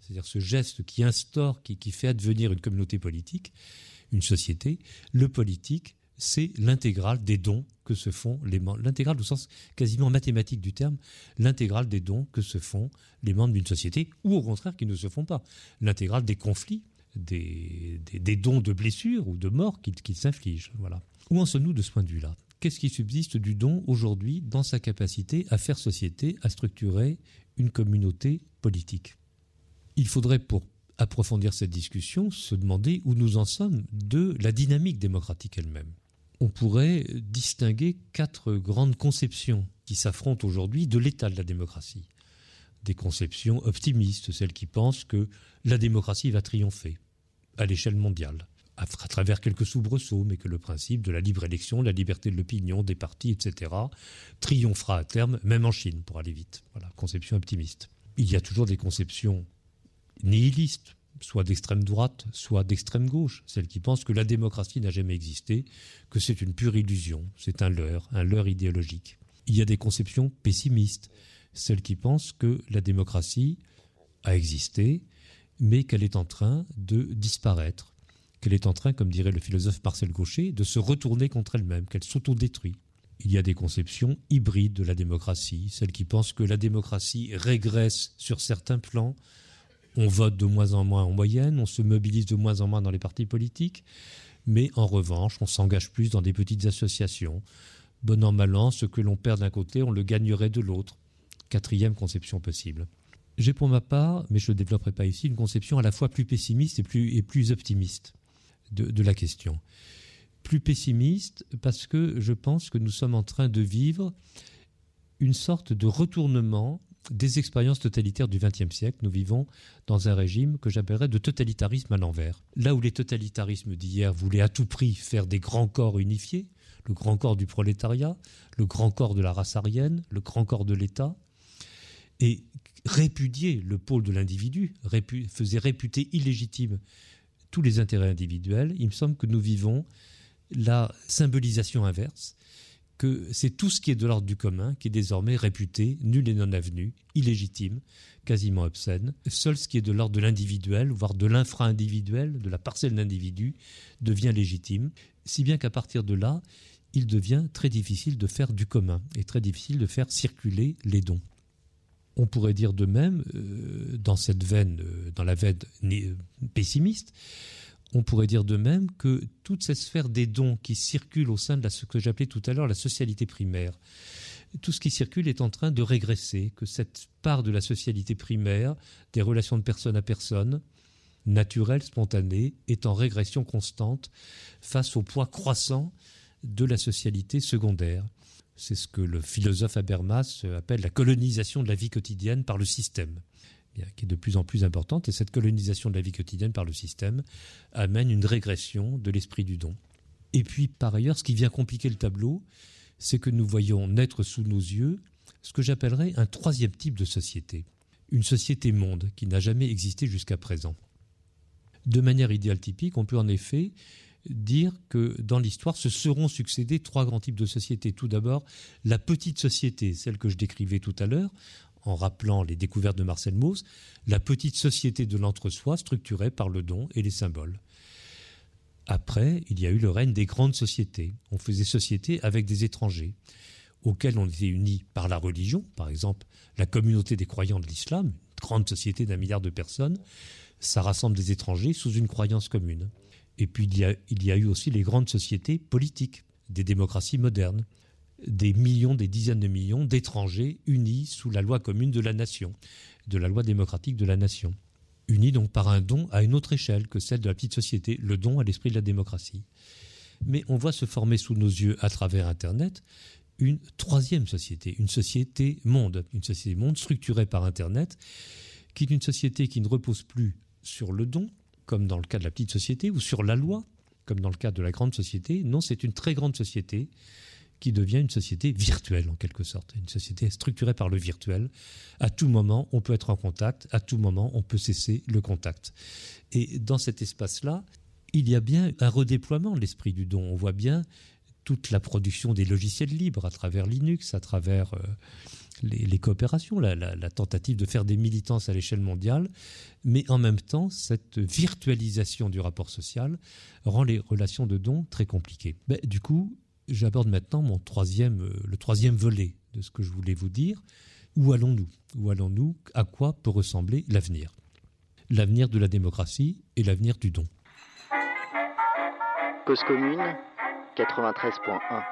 c'est-à-dire ce geste qui instaure, qui fait advenir une communauté politique, une société, le politique, c'est l'intégrale des dons que se font les membres, l'intégrale au sens quasiment mathématique du terme, l'intégrale des dons que se font les membres d'une société, ou au contraire qui ne se font pas, l'intégrale des conflits, des, dons de blessures ou de morts qu'ils s'infligent. Voilà. Où en sommes-nous de ce point de vue-là? Qu'est-ce qui subsiste du don aujourd'hui dans sa capacité à faire société, à structurer une communauté politique? Il faudrait, pour approfondir cette discussion, se demander où nous en sommes de la dynamique démocratique elle-même. On pourrait distinguer quatre grandes conceptions qui s'affrontent aujourd'hui de l'état de la démocratie. Des conceptions optimistes, celles qui pensent que la démocratie va triompher à l'échelle mondiale, à travers quelques soubresauts, mais que le principe de la libre élection, la liberté de l'opinion, des partis, etc., triomphera à terme, même en Chine, pour aller vite. Voilà, conception optimiste. Il y a toujours des conceptions nihilistes, soit d'extrême droite, soit d'extrême gauche, celles qui pensent que la démocratie n'a jamais existé, que c'est une pure illusion, c'est un leurre, un leurre idéologique. Il y a des conceptions pessimistes, celles qui pensent que la démocratie a existé, mais qu'elle est en train de disparaître, qu'elle est en train, comme dirait le philosophe Marcel Gaucher, de se retourner contre elle-même, qu'elle s'autodétruit. Il y a des conceptions hybrides de la démocratie, celles qui pensent que la démocratie régresse sur certains plans, on vote de moins en moins en moyenne, on se mobilise de moins en moins dans les partis politiques, mais en revanche, on s'engage plus dans des petites associations. Bon an, mal an, ce que l'on perd d'un côté, on le gagnerait de l'autre. Quatrième conception possible. J'ai pour ma part, mais je ne développerai pas ici, une conception à la fois plus pessimiste et plus, optimiste de la question. Plus pessimiste parce que je pense que nous sommes en train de vivre une sorte de retournement des expériences totalitaires du XXe siècle. Nous vivons dans un régime que j'appellerais de totalitarisme à l'envers. Là où les totalitarismes d'hier voulaient à tout prix faire des grands corps unifiés, le grand corps du prolétariat, le grand corps de la race aryenne, le grand corps de l'État, et répudier le pôle de l'individu, faisait réputer illégitime tous les intérêts individuels, il me semble que nous vivons la symbolisation inverse, que c'est tout ce qui est de l'ordre du commun qui est désormais réputé nul et non avenu, illégitime, quasiment obscène. Seul ce qui est de l'ordre de l'individuel, voire de l'infra-individuel, de la parcelle d'individu, devient légitime, si bien qu'à partir de là, il devient très difficile de faire du commun et très difficile de faire circuler les dons. On pourrait dire de même, euh, dans cette veine, euh, dans la veine pessimiste, on pourrait dire de même que toute cette sphère des dons qui circule au sein de ce que j'appelais tout à l'heure la socialité primaire, tout ce qui circule est en train de régresser, que cette part de la socialité primaire, des relations de personne à personne, naturelle, spontanée, est en régression constante face au poids croissant de la socialité secondaire. C'est ce que le philosophe Habermas appelle la colonisation de la vie quotidienne par le système qui est de plus en plus importante, et cette colonisation de la vie quotidienne par le système amène une régression de l'esprit du don. Et puis, par ailleurs, ce qui vient compliquer le tableau, c'est que nous voyons naître sous nos yeux ce que j'appellerais un troisième type de société, une société monde qui n'a jamais existé jusqu'à présent. De manière idéale typique, on peut en effet dire que dans l'histoire se seront succédés trois grands types de sociétés. Tout d'abord, la petite société, celle que je décrivais tout à l'heure, en rappelant les découvertes de Marcel Mauss, la petite société de l'entre-soi structurée par le don et les symboles. Après, il y a eu le règne des grandes sociétés. On faisait société avec des étrangers, auxquels on était unis par la religion, par exemple la communauté des croyants de l'islam, une grande société d'un milliard de personnes, ça rassemble des étrangers sous une croyance commune. Et puis il y a, il y a eu aussi les grandes sociétés politiques, des démocraties modernes, des millions, des dizaines de millions d'étrangers unis sous la loi commune de la nation, de la loi démocratique de la nation. Unis donc par un don à une autre échelle que celle de la petite société, le don à l'esprit de la démocratie. Mais on voit se former sous nos yeux à travers Internet une troisième société, une société monde, une société monde structurée par Internet, qui est une société qui ne repose plus sur le don, comme dans le cas de la petite société, ou sur la loi, comme dans le cas de la grande société. Non, c'est une très grande société qui devient une société virtuelle en quelque sorte, une société structurée par le virtuel. À tout moment, on peut être en contact, à tout moment, on peut cesser le contact. Et dans cet espace-là, il y a bien un redéploiement de l'esprit du don. On voit bien toute la production des logiciels libres à travers Linux, à travers euh, les, coopérations, la, tentative de faire des militances à l'échelle mondiale, mais en même temps, cette virtualisation du rapport social rend les relations de dons très compliquées. Ben, du coup, j'aborde maintenant mon troisième, euh, le troisième volet de ce que je voulais vous dire. Où allons-nous? Où allons-nous? À quoi peut ressembler l'avenir? L'avenir de la démocratie et l'avenir du don. Cause commune 93.1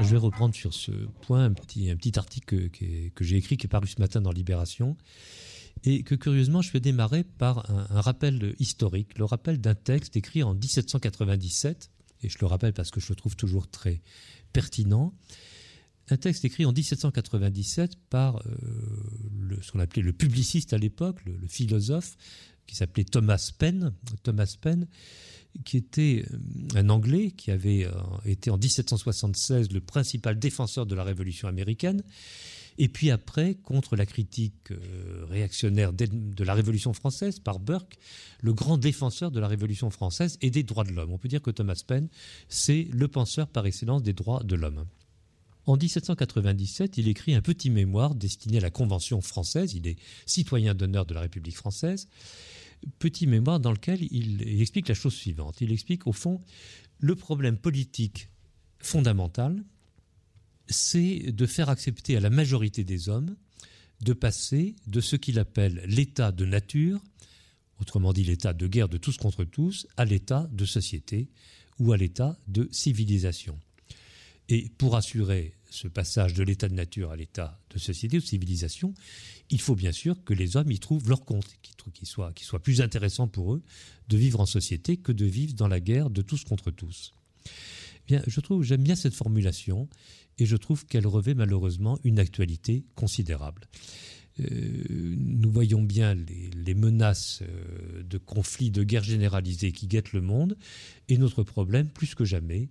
je vais reprendre sur ce point un petit, un petit article que, que, j'ai écrit qui est paru ce matin dans Libération et que curieusement je vais démarrer par un, un rappel historique, le rappel d'un texte écrit en 1797, et je le rappelle parce que je le trouve toujours très pertinent, un texte écrit en 1797 par euh, ce qu'on appelait le publiciste à l'époque, le, le, philosophe, qui s'appelait Thomas Penn, Thomas Penn, qui était euh, un Anglais qui avait euh, été en 1776 le principal défenseur de la Révolution américaine, et puis après, contre la critique euh, réactionnaire de la Révolution française par Burke, le grand défenseur de la Révolution française et des droits de l'homme. On peut dire que Thomas Paine, c'est le penseur par excellence des droits de l'homme. En 1797, il écrit un petit mémoire destiné à la Convention française. Il est citoyen d'honneur de la République française petit mémoire dans lequel il, explique la chose suivante. Il explique au fond le problème politique fondamental, c'est de faire accepter à la majorité des hommes de passer de ce qu'il appelle l'état de nature, autrement dit l'état de guerre de tous contre tous, à l'état de société ou à l'état de civilisation. Et pour assurer ce passage de l'état de nature à l'état de société ou de civilisation, il faut bien sûr que les hommes y trouvent leur compte, qu'il soit, plus intéressant pour eux de vivre en société que de vivre dans la guerre de tous contre tous. Bien, je trouve, j'aime bien cette formulation et je trouve qu'elle revêt malheureusement une actualité considérable. Euh, nous voyons bien les, menaces euh, de conflits, de guerres généralisées qui guettent le monde, et notre problème, plus que jamais,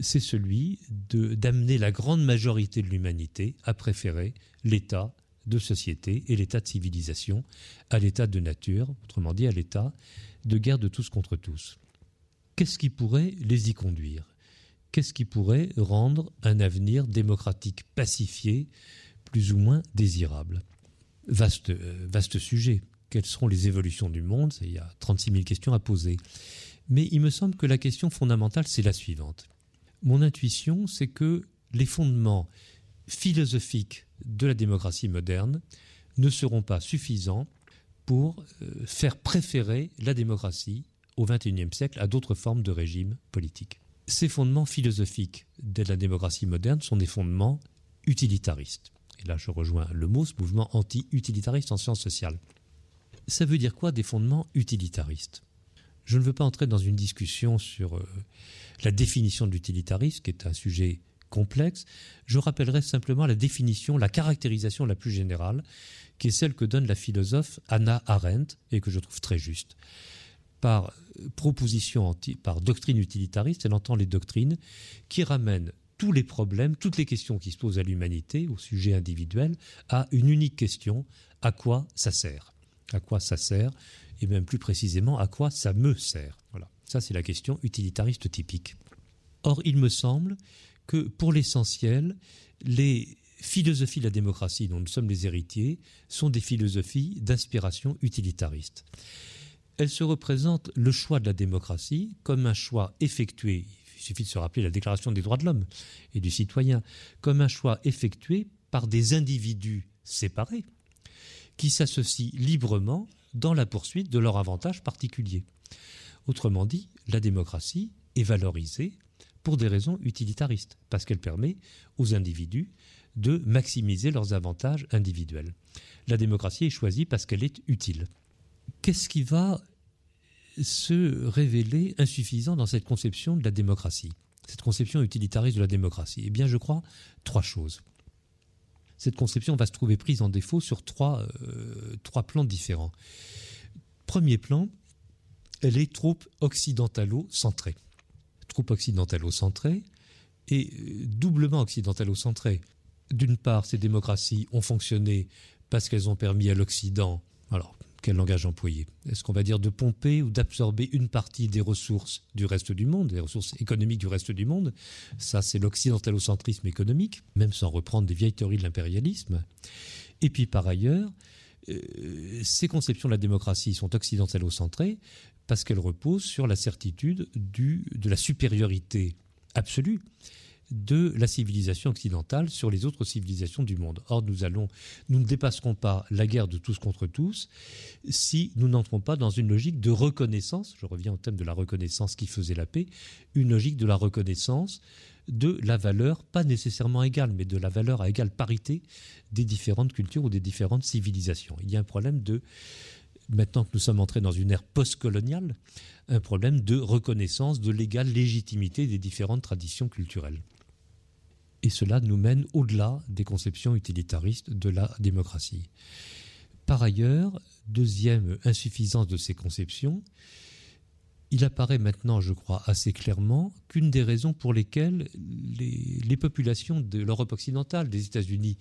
c'est celui d'amener la grande majorité de l'humanité à préférer l'état de société et l'état de civilisation à l'état de nature, autrement dit à l'état de guerre de tous contre tous. Qu'est-ce qui pourrait les y conduire? Qu'est-ce qui pourrait rendre un avenir démocratique pacifié plus ou moins désirable? Vaste, euh, vaste sujet. Quelles seront les évolutions du monde? Il y a 36 000 questions à poser. Mais il me semble que la question fondamentale, c'est la suivante. Mon intuition, c'est que les fondements philosophiques de la démocratie moderne ne seront pas suffisants pour euh, faire préférer la démocratie au XXIe siècle à d'autres formes de régime politique. Ces fondements philosophiques de la démocratie moderne sont des fondements utilitaristes. Et là, je rejoins le mot, ce mouvement anti-utilitariste en sciences sociales. Ça veut dire quoi des fondements utilitaristes? Je ne veux pas entrer dans une discussion sur euh, la définition de l'utilitarisme, qui est un sujet complexe, je rappellerai simplement la définition, la caractérisation la plus générale, qui est celle que donne la philosophe Anna Arendt, et que je trouve très juste. Par proposition, par doctrine utilitariste, elle entend les doctrines qui ramènent tous les problèmes, toutes les questions qui se posent à l'humanité, au sujet individuel, à une unique question à quoi ça sert? À quoi ça sert? Et même plus précisément, à quoi ça me sert? Voilà. Ça, c'est la question utilitariste typique. Or, il me semble que pour l'essentiel, les philosophies de la démocratie dont nous sommes les héritiers sont des philosophies d'inspiration utilitariste. Elles se représentent le choix de la démocratie comme un choix effectué, il suffit de se rappeler la Déclaration des droits de l'homme et du citoyen, comme un choix effectué par des individus séparés qui s'associent librement dans la poursuite de leur avantage particulier. Autrement dit, la démocratie est valorisée pour des raisons utilitaristes, parce qu'elle permet aux individus de maximiser leurs avantages individuels. La démocratie est choisie parce qu'elle est utile. Qu'est-ce qui va se révéler insuffisant dans cette conception de la démocratie, cette conception utilitariste de la démocratie? Eh bien, je crois trois choses. Cette conception va se trouver prise en défaut sur trois, euh, trois plans différents. Premier plan, elle est trop occidentalo-centrée. Trop occidentalo-centrée et euh, doublement occidentalo-centrée. D'une part, ces démocraties ont fonctionné parce qu'elles ont permis à l'Occident, alors quel langage employer Est-ce qu'on va dire de pomper ou d'absorber une partie des ressources du reste du monde, des ressources économiques du reste du monde? Ça, c'est l'occidentalocentrisme économique, même sans reprendre des vieilles théories de l'impérialisme. Et puis par ailleurs, euh, ces conceptions de la démocratie sont occidentalocentrées parce qu'elles reposent sur la certitude de la supériorité absolue de la civilisation occidentale sur les autres civilisations du monde. Or, nous, ne dépasserons pas la guerre de tous contre tous si nous n'entrons pas dans une logique de reconnaissance, je reviens au thème de la reconnaissance qui faisait la paix, une logique de la reconnaissance de la valeur, pas nécessairement égale, mais de la valeur à égale parité des différentes cultures ou des différentes civilisations. Il y a un problème de, maintenant que nous sommes entrés dans une ère postcoloniale, un problème de reconnaissance de l'égale légitimité des différentes traditions culturelles et cela nous mène au-delà des conceptions utilitaristes de la démocratie. Par ailleurs, deuxième insuffisance de ces conceptions, il apparaît maintenant, je crois, assez clairement qu'une des raisons pour lesquelles les, populations de l'Europe occidentale, des États-Unis,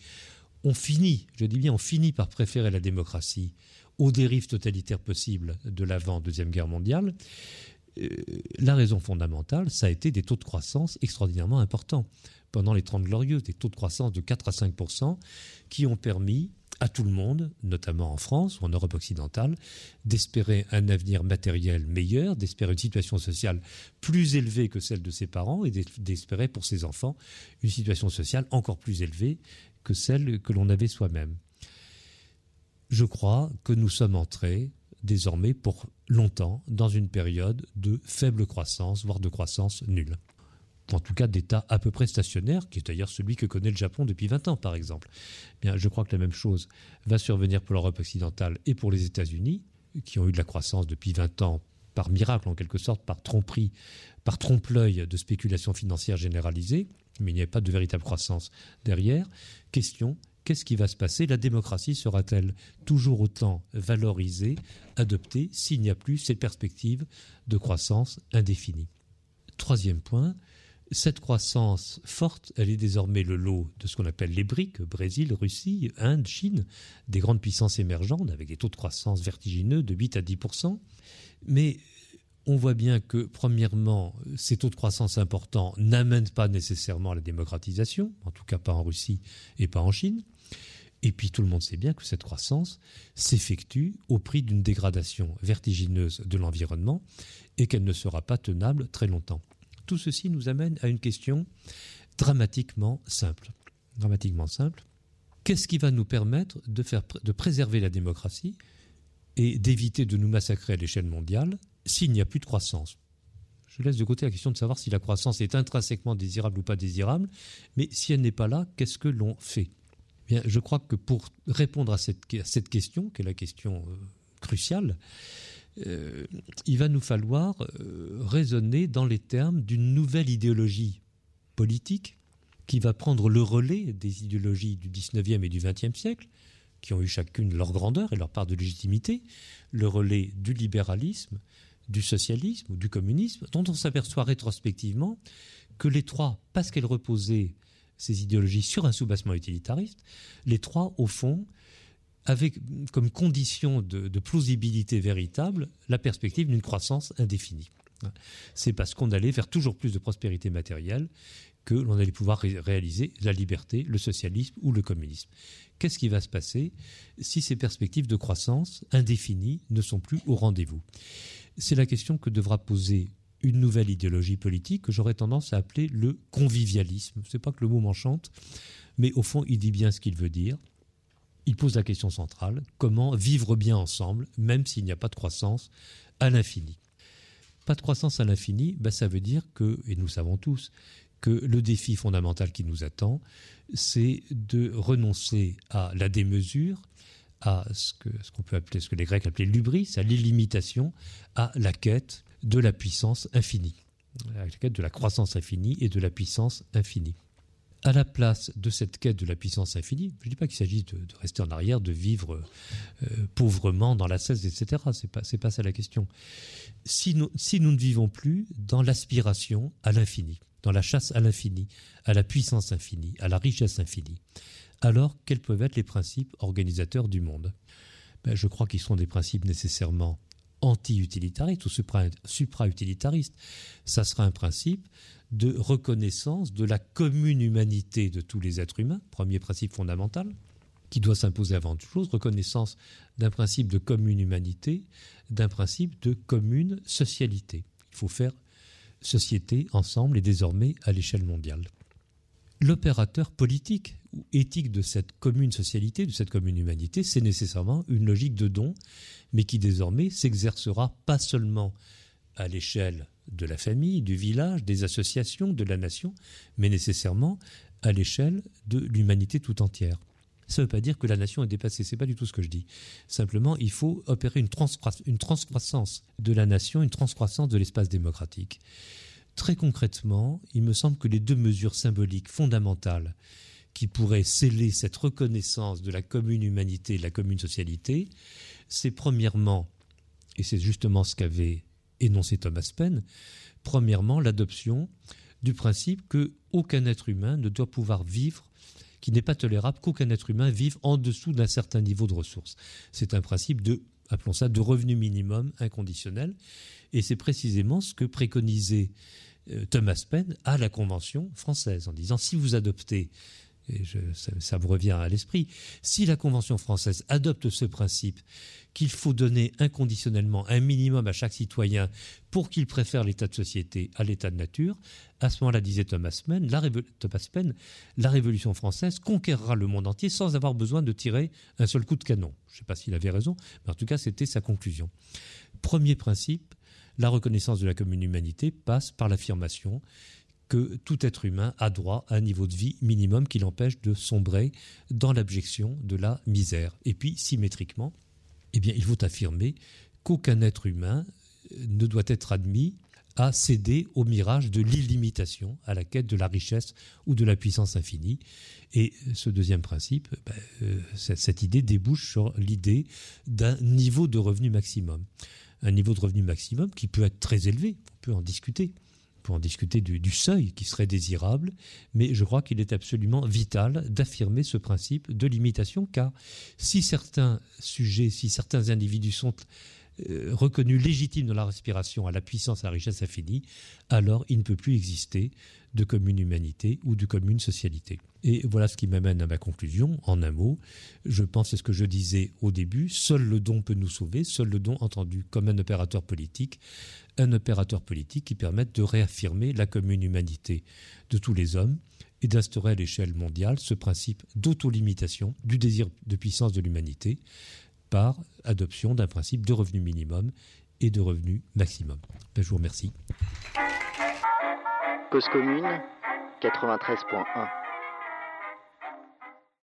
ont fini, je dis bien, ont fini par préférer la démocratie aux dérives totalitaires possibles de l'avant-deuxième guerre mondiale, la raison fondamentale, ça a été des taux de croissance extraordinairement importants pendant les Trente Glorieuses, des taux de croissance de 4 à 5% qui ont permis à tout le monde, notamment en France ou en Europe occidentale, d'espérer un avenir matériel meilleur, d'espérer une situation sociale plus élevée que celle de ses parents et d'espérer pour ses enfants une situation sociale encore plus élevée que celle que l'on avait soi-même. Je crois que nous sommes entrés désormais pour longtemps dans une période de faible croissance, voire de croissance nulle en tout cas d'état à peu près stationnaire, qui est d'ailleurs celui que connaît le Japon depuis 20 ans, par exemple. Bien, je crois que la même chose va survenir pour l'Europe occidentale et pour les États-Unis, qui ont eu de la croissance depuis 20 ans par miracle, en quelque sorte, par tromperie, par trompe-l'œil de spéculation financière généralisée, mais il n'y avait pas de véritable croissance derrière. Question qu'est-ce qui va se passer? La démocratie sera-t-elle toujours autant valorisée, adoptée, s'il n'y a plus cette perspective de croissance indéfinie? Troisième point, cette croissance forte, elle est désormais le lot de ce qu'on appelle les briques, Brésil, Russie, Inde, Chine, des grandes puissances émergentes avec des taux de croissance vertigineux de 8 à 10% Mais on voit bien que, premièrement, ces taux de croissance importants n'amènent pas nécessairement à la démocratisation, en tout cas pas en Russie et pas en Chine. Et puis tout le monde sait bien que cette croissance s'effectue au prix d'une dégradation vertigineuse de l'environnement et qu'elle ne sera pas tenable très longtemps tout ceci nous amène à une question dramatiquement simple. Dramatiquement simple. Qu'est-ce qui va nous permettre de, de préserver la démocratie et d'éviter de nous massacrer à l'échelle mondiale s'il n'y a plus de croissance? Je laisse de côté la question de savoir si la croissance est intrinsèquement désirable ou pas désirable, mais si elle n'est pas là, qu'est-ce que l'on fait? Je crois que pour répondre à cette, question, qui est la question euh, cruciale, euh, il va nous falloir euh, raisonner dans les termes d'une nouvelle idéologie politique qui va prendre le relais des idéologies du XIXe et du XXe siècle, qui ont eu chacune leur grandeur et leur part de légitimité, le relais du libéralisme, du socialisme ou du communisme, dont on s'aperçoit rétrospectivement que les trois, parce qu'elles reposaient ces idéologies sur un soubassement utilitariste, les trois, au fond, avec comme condition de, plausibilité véritable la perspective d'une croissance indéfinie. C'est parce qu'on allait vers toujours plus de prospérité matérielle que l'on allait pouvoir réaliser la liberté, le socialisme ou le communisme. Qu'est-ce qui va se passer si ces perspectives de croissance indéfinies ne sont plus au rendez-vous? C'est la question que devra poser une nouvelle idéologie politique que j'aurais tendance à appeler le convivialisme. Ce n'est pas que le mot m'enchante, mais au fond, il dit bien ce qu'il veut dire il pose la question centrale, comment vivre bien ensemble, même s'il n'y a pas de croissance à l'infini. Pas de croissance à l'infini, ben ça veut dire que, et nous savons tous, que le défi fondamental qui nous attend, c'est de renoncer à la démesure, à ce qu'on peut appeler, ce que les Grecs appelaient l'ubris, à l'illimitation, à la quête de la puissance infinie, de la croissance infinie et de la puissance infinie à la place de cette quête de la puissance infinie, je ne dis pas qu'il s'agit de, rester en arrière, de vivre euh, pauvrement dans la cesse, etc. Ce n'est pas, pas ça la question. Si nous, si nous ne vivons plus dans l'aspiration à l'infini, dans la chasse à l'infini, à la puissance infinie, à la richesse infinie, alors quels peuvent être les principes organisateurs du monde? Ben, je crois qu'ils sont des principes nécessairement anti-utilitaristes ou supra-utilitaristes. Ça sera un principe de reconnaissance de la commune humanité de tous les êtres humains, premier principe fondamental, qui doit s'imposer avant toute chose, reconnaissance d'un principe de commune humanité, d'un principe de commune socialité. Il faut faire société ensemble et désormais à l'échelle mondiale. L'opérateur politique ou éthique de cette commune socialité, de cette commune humanité, c'est nécessairement une logique de don, mais qui désormais s'exercera pas seulement à l'échelle de la famille, du village, des associations, de la nation, mais nécessairement à l'échelle de l'humanité tout entière. Ça ne veut pas dire que la nation est dépassée, ce n'est pas du tout ce que je dis. Simplement, il faut opérer une, une transcroissance de la nation, une transcroissance de l'espace démocratique. Très concrètement, il me semble que les deux mesures symboliques fondamentales qui pourraient sceller cette reconnaissance de la commune humanité de la commune socialité, c'est premièrement, et c'est justement ce qu'avait énoncé Thomas Paine, premièrement l'adoption du principe que aucun être humain ne doit pouvoir vivre qu'il n'est pas tolérable qu'aucun être humain vive en dessous d'un certain niveau de ressources. C'est un principe de, appelons ça, de revenu minimum inconditionnel. Et c'est précisément ce que préconisait Thomas Paine à la Convention française, en disant si vous adoptez et ça, me revient à l'esprit, si la Convention française adopte ce principe qu'il faut donner inconditionnellement un minimum à chaque citoyen pour qu'il préfère l'état de société à l'état de nature, à ce moment-là, disait Thomas Paine, la, Thomas Paine, la Révolution française conquérera le monde entier sans avoir besoin de tirer un seul coup de canon. Je ne sais pas s'il avait raison, mais en tout cas, c'était sa conclusion. Premier principe, la reconnaissance de la commune humanité passe par l'affirmation que tout être humain a droit à un niveau de vie minimum qui l'empêche de sombrer dans l'abjection de la misère. Et puis, symétriquement, eh bien, il faut affirmer qu'aucun être humain ne doit être admis à céder au mirage de l'illimitation, à la quête de la richesse ou de la puissance infinie. Et ce deuxième principe, ben, euh, cette idée débouche sur l'idée d'un niveau de revenu maximum. Un niveau de revenu maximum qui peut être très élevé, on peut en discuter. Pour en discuter du, seuil qui serait désirable, mais je crois qu'il est absolument vital d'affirmer ce principe de limitation, car si certains sujets, si certains individus sont euh, reconnus légitimes dans la respiration à la puissance, à la richesse infinie, alors il ne peut plus exister de commune humanité ou de commune socialité. Et voilà ce qui m'amène à ma conclusion. En un mot, je pense, c'est ce que je disais au début, seul le don peut nous sauver, seul le don entendu comme un opérateur politique, un opérateur politique qui permette de réaffirmer la commune humanité de tous les hommes et d'instaurer à l'échelle mondiale ce principe d'autolimitation du désir de puissance de l'humanité par adoption d'un principe de revenu minimum et de revenu maximum. Ben, je vous remercie. Cause commune 93.1